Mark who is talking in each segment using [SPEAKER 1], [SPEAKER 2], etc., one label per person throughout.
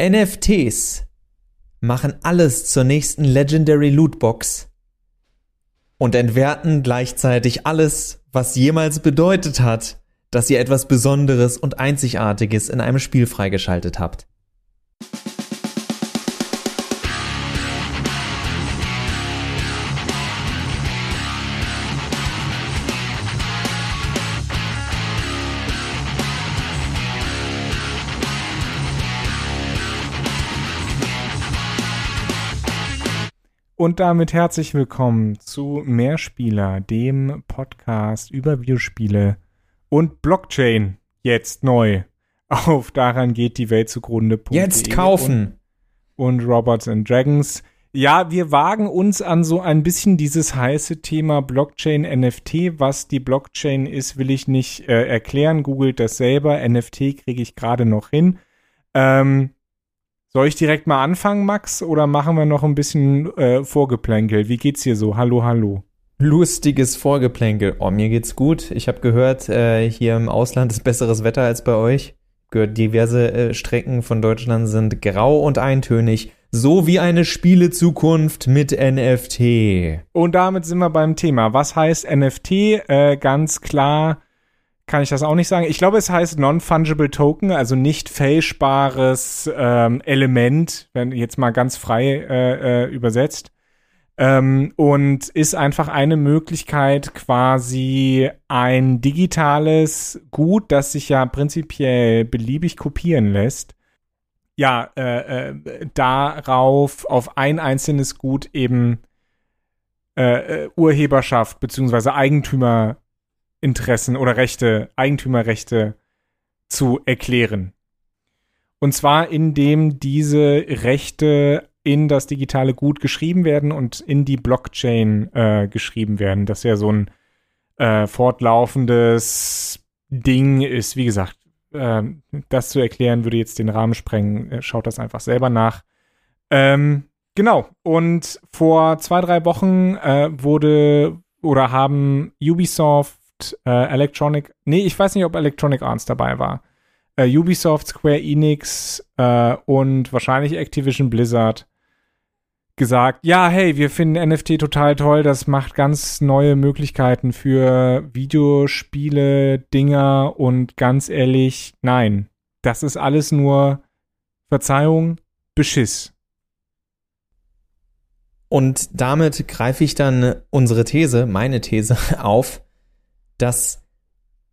[SPEAKER 1] NFTs machen alles zur nächsten Legendary Lootbox und entwerten gleichzeitig alles, was jemals bedeutet hat, dass ihr etwas Besonderes und Einzigartiges in einem Spiel freigeschaltet habt.
[SPEAKER 2] Und damit herzlich willkommen zu Mehrspieler, dem Podcast über Videospiele und Blockchain. Jetzt neu. Auf daran geht die Welt zugrunde.
[SPEAKER 1] Jetzt kaufen.
[SPEAKER 2] Und, und Robots and Dragons. Ja, wir wagen uns an so ein bisschen dieses heiße Thema Blockchain NFT. Was die Blockchain ist, will ich nicht äh, erklären. Googelt das selber. NFT kriege ich gerade noch hin. Ähm, soll ich direkt mal anfangen, Max, oder machen wir noch ein bisschen äh, Vorgeplänkel? Wie geht's dir so? Hallo, hallo.
[SPEAKER 1] Lustiges Vorgeplänkel. Oh, mir geht's gut. Ich habe gehört, äh, hier im Ausland ist besseres Wetter als bei euch. Gehört, diverse äh, Strecken von Deutschland sind grau und eintönig. So wie eine Spielezukunft mit NFT.
[SPEAKER 2] Und damit sind wir beim Thema. Was heißt NFT? Äh, ganz klar kann ich das auch nicht sagen. Ich glaube, es heißt Non-Fungible Token, also nicht fälschbares ähm, Element, wenn jetzt mal ganz frei äh, äh, übersetzt. Ähm, und ist einfach eine Möglichkeit, quasi ein digitales Gut, das sich ja prinzipiell beliebig kopieren lässt, ja, äh, äh, darauf auf ein einzelnes Gut eben äh, äh Urheberschaft beziehungsweise Eigentümer Interessen oder Rechte, Eigentümerrechte zu erklären. Und zwar, indem diese Rechte in das digitale Gut geschrieben werden und in die Blockchain äh, geschrieben werden. Das ja so ein äh, fortlaufendes Ding ist. Wie gesagt, äh, das zu erklären würde jetzt den Rahmen sprengen. Äh, schaut das einfach selber nach. Ähm, genau. Und vor zwei, drei Wochen äh, wurde oder haben Ubisoft äh, Electronic, nee, ich weiß nicht, ob Electronic Arts dabei war. Äh, Ubisoft, Square Enix äh, und wahrscheinlich Activision Blizzard gesagt, ja, hey, wir finden NFT total toll, das macht ganz neue Möglichkeiten für Videospiele, Dinger und ganz ehrlich, nein, das ist alles nur Verzeihung, Beschiss.
[SPEAKER 1] Und damit greife ich dann unsere These, meine These auf, dass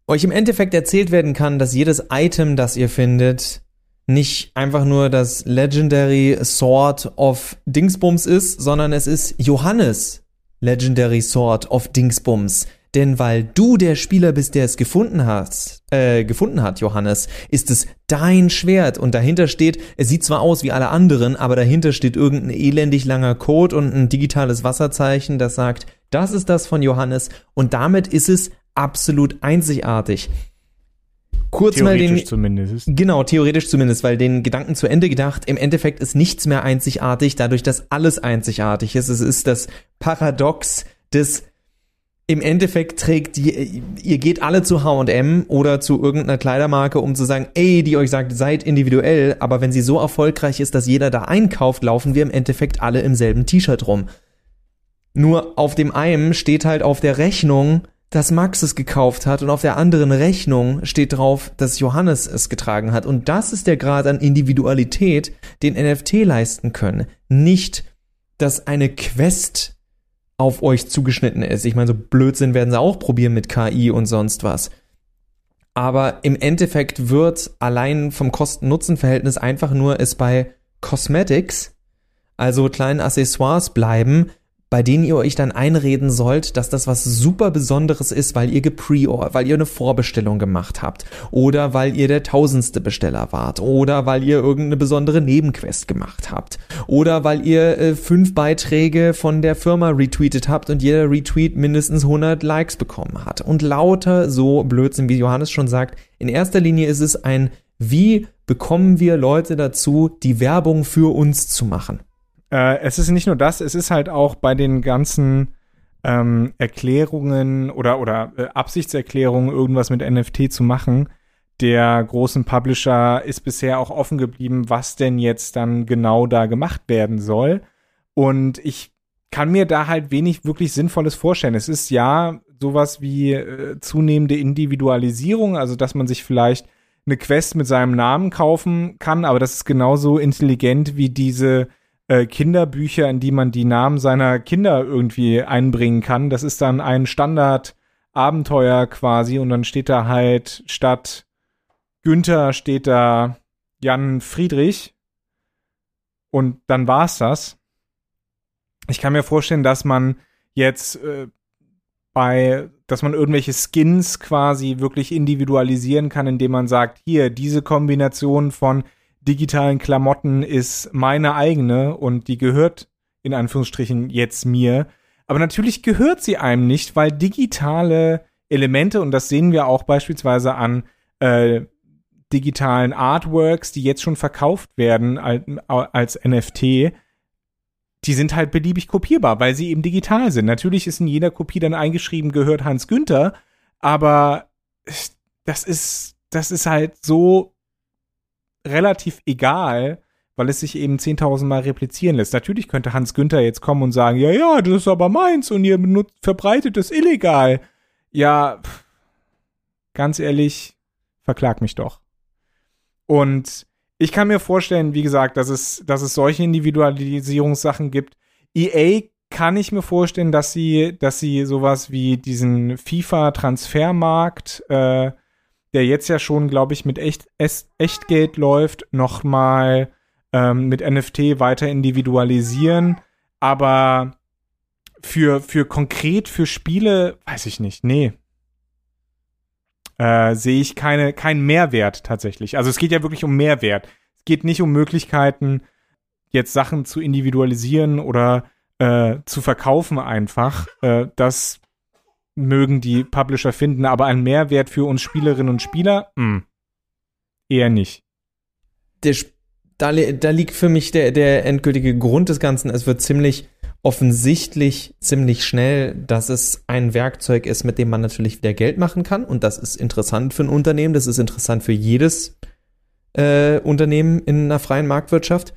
[SPEAKER 1] euch im Endeffekt erzählt werden kann, dass jedes Item, das ihr findet, nicht einfach nur das Legendary Sword of Dingsbums ist, sondern es ist Johannes Legendary Sword of Dingsbums. Denn weil du der Spieler bist, der es gefunden hat, äh, gefunden hat, Johannes, ist es dein Schwert und dahinter steht, es sieht zwar aus wie alle anderen, aber dahinter steht irgendein elendig langer Code und ein digitales Wasserzeichen, das sagt, das ist das von Johannes und damit ist es absolut einzigartig.
[SPEAKER 2] Kurz mal den zumindest.
[SPEAKER 1] Genau, theoretisch zumindest, weil den Gedanken zu Ende gedacht, im Endeffekt ist nichts mehr einzigartig, dadurch, dass alles einzigartig ist. Es ist das Paradox des im Endeffekt trägt die, ihr geht alle zu H&M oder zu irgendeiner Kleidermarke, um zu sagen, ey, die euch sagt, seid individuell, aber wenn sie so erfolgreich ist, dass jeder da einkauft, laufen wir im Endeffekt alle im selben T-Shirt rum. Nur auf dem einen steht halt auf der Rechnung, dass Max es gekauft hat und auf der anderen Rechnung steht drauf, dass Johannes es getragen hat. Und das ist der Grad an Individualität, den NFT leisten können. Nicht, dass eine Quest auf euch zugeschnitten ist. Ich meine, so Blödsinn werden sie auch probieren mit KI und sonst was. Aber im Endeffekt wird allein vom Kosten-Nutzen-Verhältnis einfach nur es bei Cosmetics, also kleinen Accessoires bleiben, bei denen ihr euch dann einreden sollt, dass das was super Besonderes ist, weil ihr gepre weil ihr eine Vorbestellung gemacht habt oder weil ihr der tausendste Besteller wart oder weil ihr irgendeine besondere Nebenquest gemacht habt oder weil ihr äh, fünf Beiträge von der Firma retweetet habt und jeder Retweet mindestens 100 Likes bekommen hat und lauter so Blödsinn, wie Johannes schon sagt. In erster Linie ist es ein, wie bekommen wir Leute dazu, die Werbung für uns zu machen?
[SPEAKER 2] Äh, es ist nicht nur das, es ist halt auch bei den ganzen ähm, Erklärungen oder, oder äh, Absichtserklärungen, irgendwas mit NFT zu machen, der großen Publisher ist bisher auch offen geblieben, was denn jetzt dann genau da gemacht werden soll. Und ich kann mir da halt wenig wirklich Sinnvolles vorstellen. Es ist ja sowas wie äh, zunehmende Individualisierung, also dass man sich vielleicht eine Quest mit seinem Namen kaufen kann, aber das ist genauso intelligent wie diese äh, Kinderbücher, in die man die Namen seiner Kinder irgendwie einbringen kann. Das ist dann ein Standard-Abenteuer quasi und dann steht da halt statt Günther steht da Jan Friedrich und dann war's das. Ich kann mir vorstellen, dass man jetzt äh, bei, dass man irgendwelche Skins quasi wirklich individualisieren kann, indem man sagt, hier, diese Kombination von digitalen Klamotten ist meine eigene und die gehört in Anführungsstrichen jetzt mir. Aber natürlich gehört sie einem nicht, weil digitale Elemente, und das sehen wir auch beispielsweise an äh, digitalen Artworks, die jetzt schon verkauft werden als, als NFT, die sind halt beliebig kopierbar, weil sie eben digital sind. Natürlich ist in jeder Kopie dann eingeschrieben, gehört Hans Günther, aber das ist, das ist halt so relativ egal, weil es sich eben 10.000 Mal replizieren lässt. Natürlich könnte Hans Günther jetzt kommen und sagen, ja, ja, das ist aber meins und ihr benutzt, verbreitet es illegal. Ja, ganz ehrlich, verklag mich doch. Und ich kann mir vorstellen, wie gesagt, dass es, dass es solche Individualisierungssachen gibt. EA kann ich mir vorstellen, dass sie, dass sie sowas wie diesen FIFA-Transfermarkt, äh, der jetzt ja schon, glaube ich, mit echt, Echtgeld läuft, nochmal ähm, mit NFT weiter individualisieren. Aber für, für konkret für Spiele, weiß ich nicht. Nee. Äh, sehe ich keine, keinen Mehrwert tatsächlich. Also es geht ja wirklich um Mehrwert. Es geht nicht um Möglichkeiten, jetzt Sachen zu individualisieren oder äh, zu verkaufen einfach. Äh, das mögen die Publisher finden, aber ein Mehrwert für uns Spielerinnen und Spieler? Mh, hm, eher nicht.
[SPEAKER 1] Der, da, da liegt für mich der, der endgültige Grund des Ganzen. Es wird ziemlich offensichtlich ziemlich schnell, dass es ein Werkzeug ist, mit dem man natürlich wieder Geld machen kann. Und das ist interessant für ein Unternehmen. Das ist interessant für jedes äh, Unternehmen in einer freien Marktwirtschaft.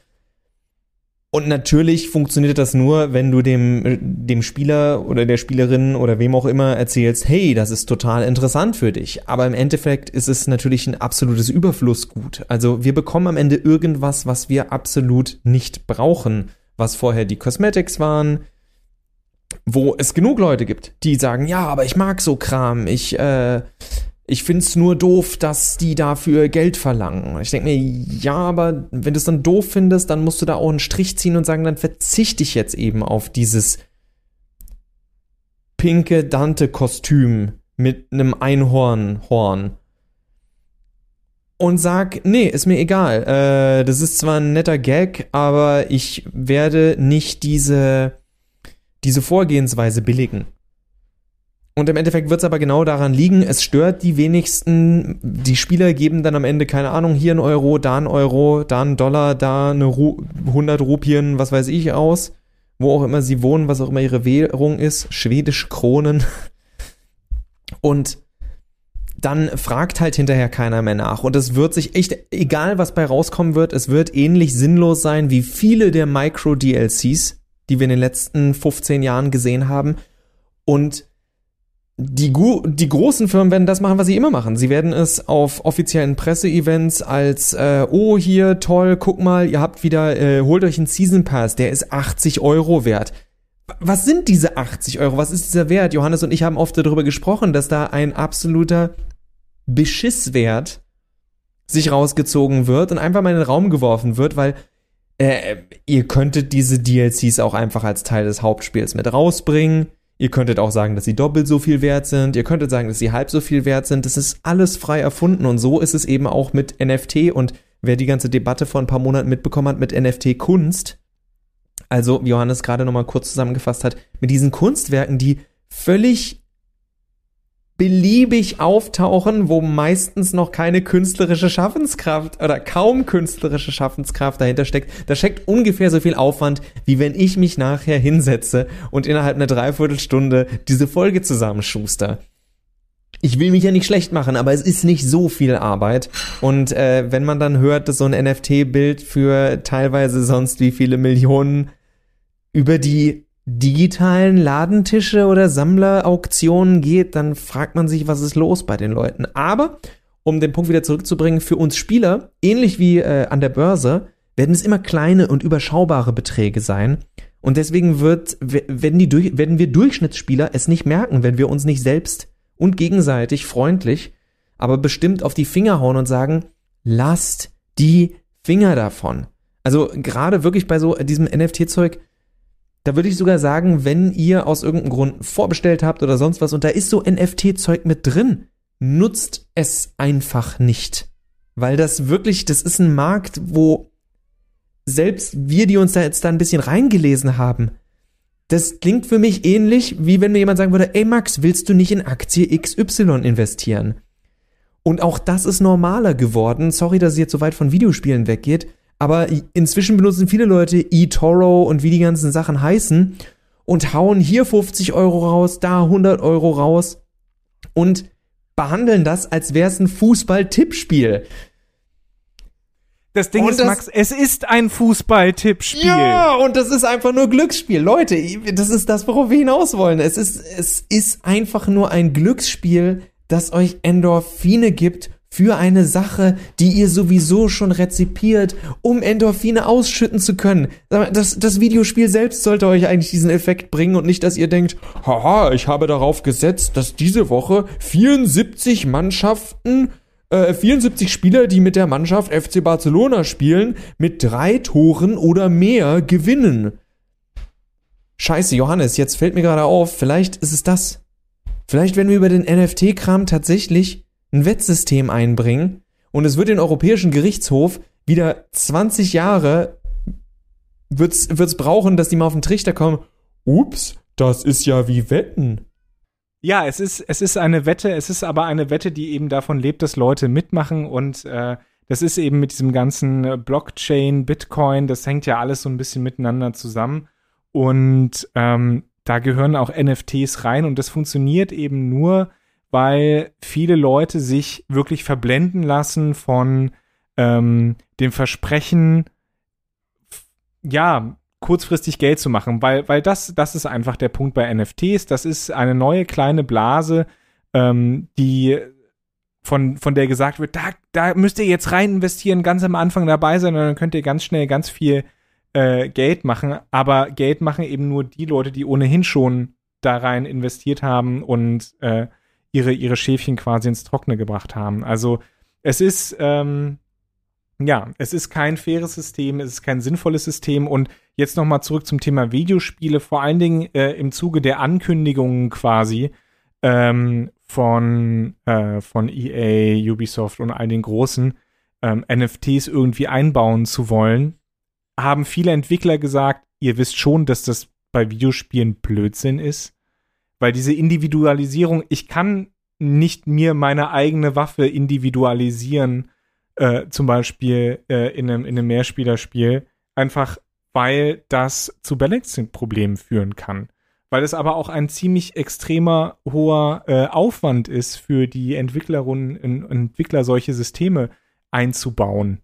[SPEAKER 1] Und natürlich funktioniert das nur, wenn du dem, dem Spieler oder der Spielerin oder wem auch immer erzählst, hey, das ist total interessant für dich. Aber im Endeffekt ist es natürlich ein absolutes Überflussgut. Also wir bekommen am Ende irgendwas, was wir absolut nicht brauchen was vorher die Cosmetics waren, wo es genug Leute gibt, die sagen, ja, aber ich mag so Kram, ich, äh, ich find's nur doof, dass die dafür Geld verlangen. Ich denke mir, ja, aber wenn du es dann doof findest, dann musst du da auch einen Strich ziehen und sagen, dann verzichte ich jetzt eben auf dieses pinke Dante-Kostüm mit einem Einhornhorn und sag, nee, ist mir egal. Äh, das ist zwar ein netter Gag, aber ich werde nicht diese, diese Vorgehensweise billigen. Und im Endeffekt wird es aber genau daran liegen, es stört die wenigsten. Die Spieler geben dann am Ende, keine Ahnung, hier ein Euro, da ein Euro, da ein Dollar, da eine Ru 100 Rupien, was weiß ich aus. Wo auch immer sie wohnen, was auch immer ihre Währung ist. Schwedische Kronen. Und dann fragt halt hinterher keiner mehr nach. Und es wird sich echt, egal was bei rauskommen wird, es wird ähnlich sinnlos sein wie viele der Micro-DLCs, die wir in den letzten 15 Jahren gesehen haben. Und die, die großen Firmen werden das machen, was sie immer machen. Sie werden es auf offiziellen Presseevents als, äh, oh hier, toll, guck mal, ihr habt wieder, äh, holt euch einen Season Pass, der ist 80 Euro wert. Was sind diese 80 Euro? Was ist dieser Wert? Johannes und ich haben oft darüber gesprochen, dass da ein absoluter Beschisswert sich rausgezogen wird und einfach mal in den Raum geworfen wird, weil äh, ihr könntet diese DLCs auch einfach als Teil des Hauptspiels mit rausbringen. Ihr könntet auch sagen, dass sie doppelt so viel wert sind. Ihr könntet sagen, dass sie halb so viel wert sind. Das ist alles frei erfunden und so ist es eben auch mit NFT und wer die ganze Debatte vor ein paar Monaten mitbekommen hat mit NFT Kunst, also wie Johannes gerade nochmal kurz zusammengefasst hat, mit diesen Kunstwerken, die völlig beliebig auftauchen, wo meistens noch keine künstlerische Schaffenskraft oder kaum künstlerische Schaffenskraft dahinter steckt. Da steckt ungefähr so viel Aufwand, wie wenn ich mich nachher hinsetze und innerhalb einer Dreiviertelstunde diese Folge zusammenschuster. ich will mich ja nicht schlecht machen, aber es ist nicht so viel Arbeit. Und äh, wenn man dann hört, dass so ein NFT-Bild für teilweise sonst wie viele Millionen über die digitalen Ladentische oder Sammlerauktionen geht, dann fragt man sich, was ist los bei den Leuten. Aber, um den Punkt wieder zurückzubringen, für uns Spieler, ähnlich wie äh, an der Börse, werden es immer kleine und überschaubare Beträge sein. Und deswegen wird, werden, die, werden wir Durchschnittsspieler es nicht merken, wenn wir uns nicht selbst und gegenseitig freundlich, aber bestimmt auf die Finger hauen und sagen, lasst die Finger davon. Also gerade wirklich bei so diesem NFT-Zeug, da würde ich sogar sagen, wenn ihr aus irgendeinem Grund vorbestellt habt oder sonst was und da ist so NFT-Zeug mit drin, nutzt es einfach nicht. Weil das wirklich, das ist ein Markt, wo selbst wir, die uns da jetzt da ein bisschen reingelesen haben, das klingt für mich ähnlich, wie wenn mir jemand sagen würde, ey Max, willst du nicht in Aktie XY investieren? Und auch das ist normaler geworden. Sorry, dass es jetzt so weit von Videospielen weggeht. Aber inzwischen benutzen viele Leute eToro und wie die ganzen Sachen heißen und hauen hier 50 Euro raus, da 100 Euro raus und behandeln das, als wäre es ein Fußball-Tippspiel.
[SPEAKER 2] Das Ding und ist, das, Max, es ist ein Fußball-Tippspiel.
[SPEAKER 1] Ja, und das ist einfach nur Glücksspiel. Leute, das ist das, worauf wir hinaus wollen. Es ist, es ist einfach nur ein Glücksspiel, das euch Endorphine gibt für eine Sache, die ihr sowieso schon rezipiert, um Endorphine ausschütten zu können. Das, das Videospiel selbst sollte euch eigentlich diesen Effekt bringen und nicht, dass ihr denkt, haha, ich habe darauf gesetzt, dass diese Woche 74 Mannschaften äh, 74 Spieler, die mit der Mannschaft FC Barcelona spielen, mit drei Toren oder mehr gewinnen. Scheiße, Johannes, jetzt fällt mir gerade auf, vielleicht ist es das. Vielleicht werden wir über den NFT-Kram tatsächlich ein Wettsystem einbringen und es wird den Europäischen Gerichtshof wieder 20 Jahre wird's, wird's brauchen, dass die mal auf den Trichter kommen. Ups, das ist ja wie Wetten.
[SPEAKER 2] Ja, es ist, es ist eine Wette, es ist aber eine Wette, die eben davon lebt, dass Leute mitmachen und äh, das ist eben mit diesem ganzen äh, Blockchain, Bitcoin, das hängt ja alles so ein bisschen miteinander zusammen. Und ähm, da gehören auch NFTs rein und das funktioniert eben nur, weil viele Leute sich wirklich verblenden lassen von ähm, dem Versprechen, ja, kurzfristig Geld zu machen, weil, weil das, das ist einfach der Punkt bei NFTs. Das ist eine neue kleine Blase, ähm, die von, von der gesagt wird, da, da müsst ihr jetzt rein investieren, ganz am Anfang dabei sein und dann könnt ihr ganz schnell ganz viel äh, Geld machen. Aber Geld machen eben nur die Leute, die ohnehin schon da rein investiert haben und äh, ihre, ihre Schäfchen quasi ins Trockene gebracht haben. Also es ist, ähm, ja, es ist kein faires System, es ist kein sinnvolles System. Und jetzt nochmal zurück zum Thema Videospiele, vor allen Dingen äh, im Zuge der Ankündigungen quasi ähm, von, äh, von EA, Ubisoft und all den großen ähm, NFTs irgendwie einbauen zu wollen, haben viele Entwickler gesagt, ihr wisst schon, dass das bei Videospielen Blödsinn ist, weil diese Individualisierung, ich kann nicht mir meine eigene Waffe individualisieren, äh, zum Beispiel äh, in, einem, in einem Mehrspielerspiel, einfach weil das zu Balancing-Problemen führen kann. Weil es aber auch ein ziemlich extremer hoher äh, Aufwand ist für die Entwicklerinnen und Entwickler, solche Systeme einzubauen.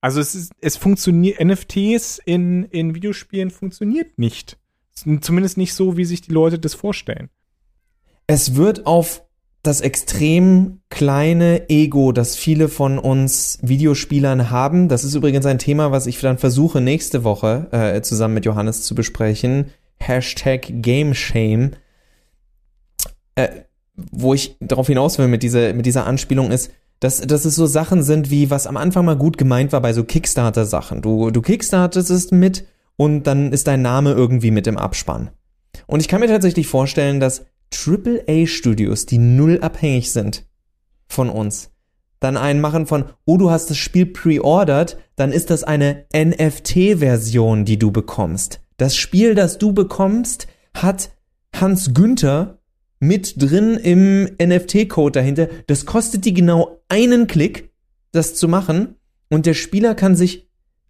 [SPEAKER 2] Also es ist, es funktioniert, NFTs in, in Videospielen funktioniert nicht. Zumindest nicht so, wie sich die Leute das vorstellen.
[SPEAKER 1] Es wird auf das extrem kleine Ego, das viele von uns Videospielern haben. Das ist übrigens ein Thema, was ich dann versuche nächste Woche äh, zusammen mit Johannes zu besprechen. Hashtag Gameshame. Äh, wo ich darauf hinaus will mit dieser, mit dieser Anspielung ist, dass, dass es so Sachen sind wie, was am Anfang mal gut gemeint war bei so Kickstarter-Sachen. Du, du kickstartest es mit und dann ist dein Name irgendwie mit im Abspann. Und ich kann mir tatsächlich vorstellen, dass AAA-Studios, die null abhängig sind von uns, dann einen machen von, oh, du hast das Spiel pre-ordered, dann ist das eine NFT-Version, die du bekommst. Das Spiel, das du bekommst, hat Hans Günther mit drin im NFT-Code dahinter. Das kostet die genau einen Klick, das zu machen. Und der Spieler kann sich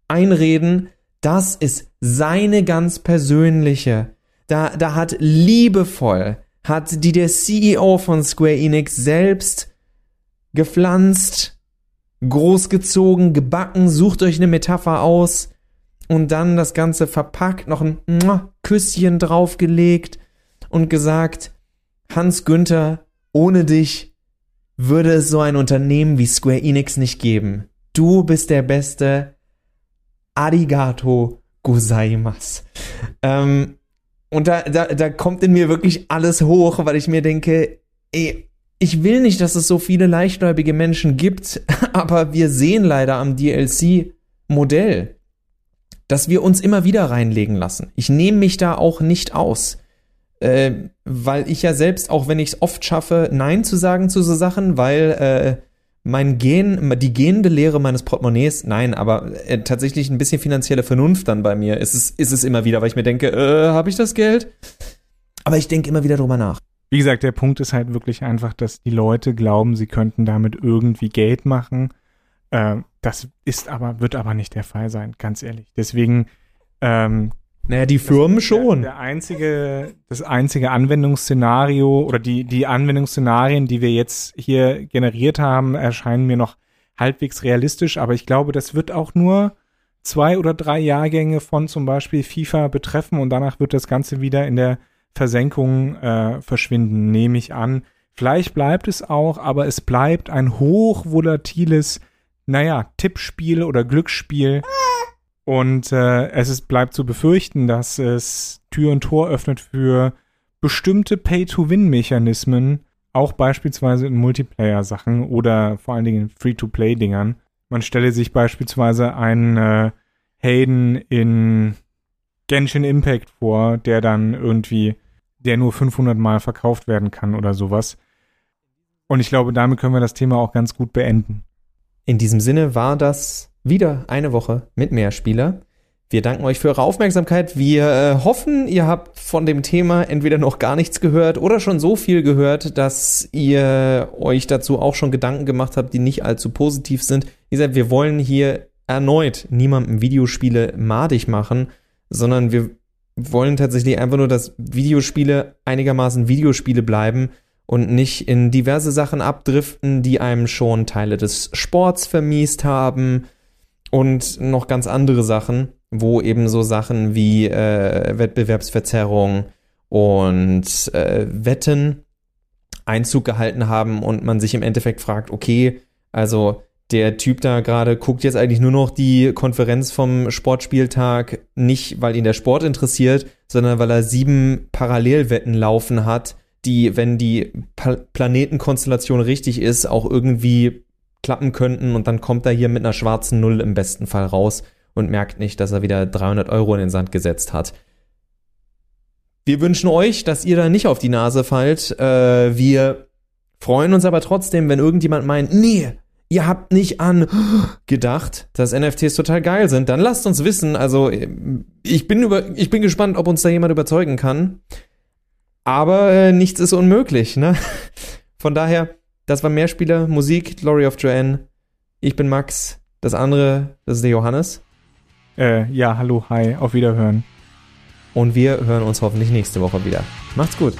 [SPEAKER 1] einreden, das ist seine ganz persönliche. Da, da hat liebevoll hat, die der CEO von Square Enix selbst gepflanzt, großgezogen, gebacken, sucht euch eine Metapher aus und dann das Ganze verpackt, noch ein Küsschen draufgelegt und gesagt, Hans Günther, ohne dich würde es so ein Unternehmen wie Square Enix nicht geben. Du bist der Beste. Arigato gozaimasu. Ähm, und da, da, da kommt in mir wirklich alles hoch, weil ich mir denke, ey, ich will nicht, dass es so viele leichtgläubige Menschen gibt, aber wir sehen leider am DLC-Modell, dass wir uns immer wieder reinlegen lassen. Ich nehme mich da auch nicht aus, äh, weil ich ja selbst, auch wenn ich es oft schaffe, Nein zu sagen zu so Sachen, weil äh, mein Gen, die gehende Lehre meines Portemonnaies, nein, aber äh, tatsächlich ein bisschen finanzielle Vernunft dann bei mir ist es, ist es immer wieder, weil ich mir denke, äh, habe ich das Geld? Aber ich denke immer wieder drüber nach.
[SPEAKER 2] Wie gesagt, der Punkt ist halt wirklich einfach, dass die Leute glauben, sie könnten damit irgendwie Geld machen. Äh, das ist aber, wird aber nicht der Fall sein, ganz ehrlich. Deswegen ähm,
[SPEAKER 1] naja, die Firmen schon.
[SPEAKER 2] Der, der, einzige, das einzige Anwendungsszenario oder die, die Anwendungsszenarien, die wir jetzt hier generiert haben, erscheinen mir noch halbwegs realistisch, aber ich glaube, das wird auch nur zwei oder drei Jahrgänge von zum Beispiel FIFA betreffen und danach wird das Ganze wieder in der Versenkung äh, verschwinden, nehme ich an. Vielleicht bleibt es auch, aber es bleibt ein hochvolatiles, naja, Tippspiel oder Glücksspiel. Und äh, es ist, bleibt zu befürchten, dass es Tür und Tor öffnet für bestimmte Pay-to-Win-Mechanismen, auch beispielsweise in Multiplayer-Sachen oder vor allen Dingen in Free-to-Play-Dingern. Man stelle sich beispielsweise einen äh, Hayden in Genshin Impact vor, der dann irgendwie, der nur 500 Mal verkauft werden kann oder sowas. Und ich glaube, damit können wir das Thema auch ganz gut beenden.
[SPEAKER 1] In diesem Sinne war das wieder eine Woche mit Mehrspieler. Wir danken euch für eure Aufmerksamkeit. Wir äh, hoffen, ihr habt von dem Thema entweder noch gar nichts gehört oder schon so viel gehört, dass ihr euch dazu auch schon Gedanken gemacht habt, die nicht allzu positiv sind. Wie gesagt, wir wollen hier erneut niemandem Videospiele madig machen, sondern wir wollen tatsächlich einfach nur, dass Videospiele einigermaßen Videospiele bleiben und nicht in diverse Sachen abdriften, die einem schon Teile des Sports vermiest haben und noch ganz andere Sachen, wo eben so Sachen wie äh, Wettbewerbsverzerrung und äh, Wetten Einzug gehalten haben und man sich im Endeffekt fragt, okay, also der Typ da gerade guckt jetzt eigentlich nur noch die Konferenz vom Sportspieltag, nicht weil ihn der Sport interessiert, sondern weil er sieben Parallelwetten laufen hat, die, wenn die Planetenkonstellation richtig ist, auch irgendwie klappen könnten und dann kommt er hier mit einer schwarzen Null im besten Fall raus und merkt nicht, dass er wieder 300 Euro in den Sand gesetzt hat. Wir wünschen euch, dass ihr da nicht auf die Nase fallt. Äh, wir freuen uns aber trotzdem, wenn irgendjemand meint, nee, ihr habt nicht an gedacht, dass NFTs total geil sind, dann lasst uns wissen. Also ich bin über, ich bin gespannt, ob uns da jemand überzeugen kann. Aber äh, nichts ist unmöglich, ne? Von daher das war Mehrspieler, Musik, Glory of Joanne. Ich bin Max. Das andere, das ist der Johannes.
[SPEAKER 2] Äh, ja, hallo, hi, auf Wiederhören.
[SPEAKER 1] Und wir hören uns hoffentlich nächste Woche wieder. Macht's gut.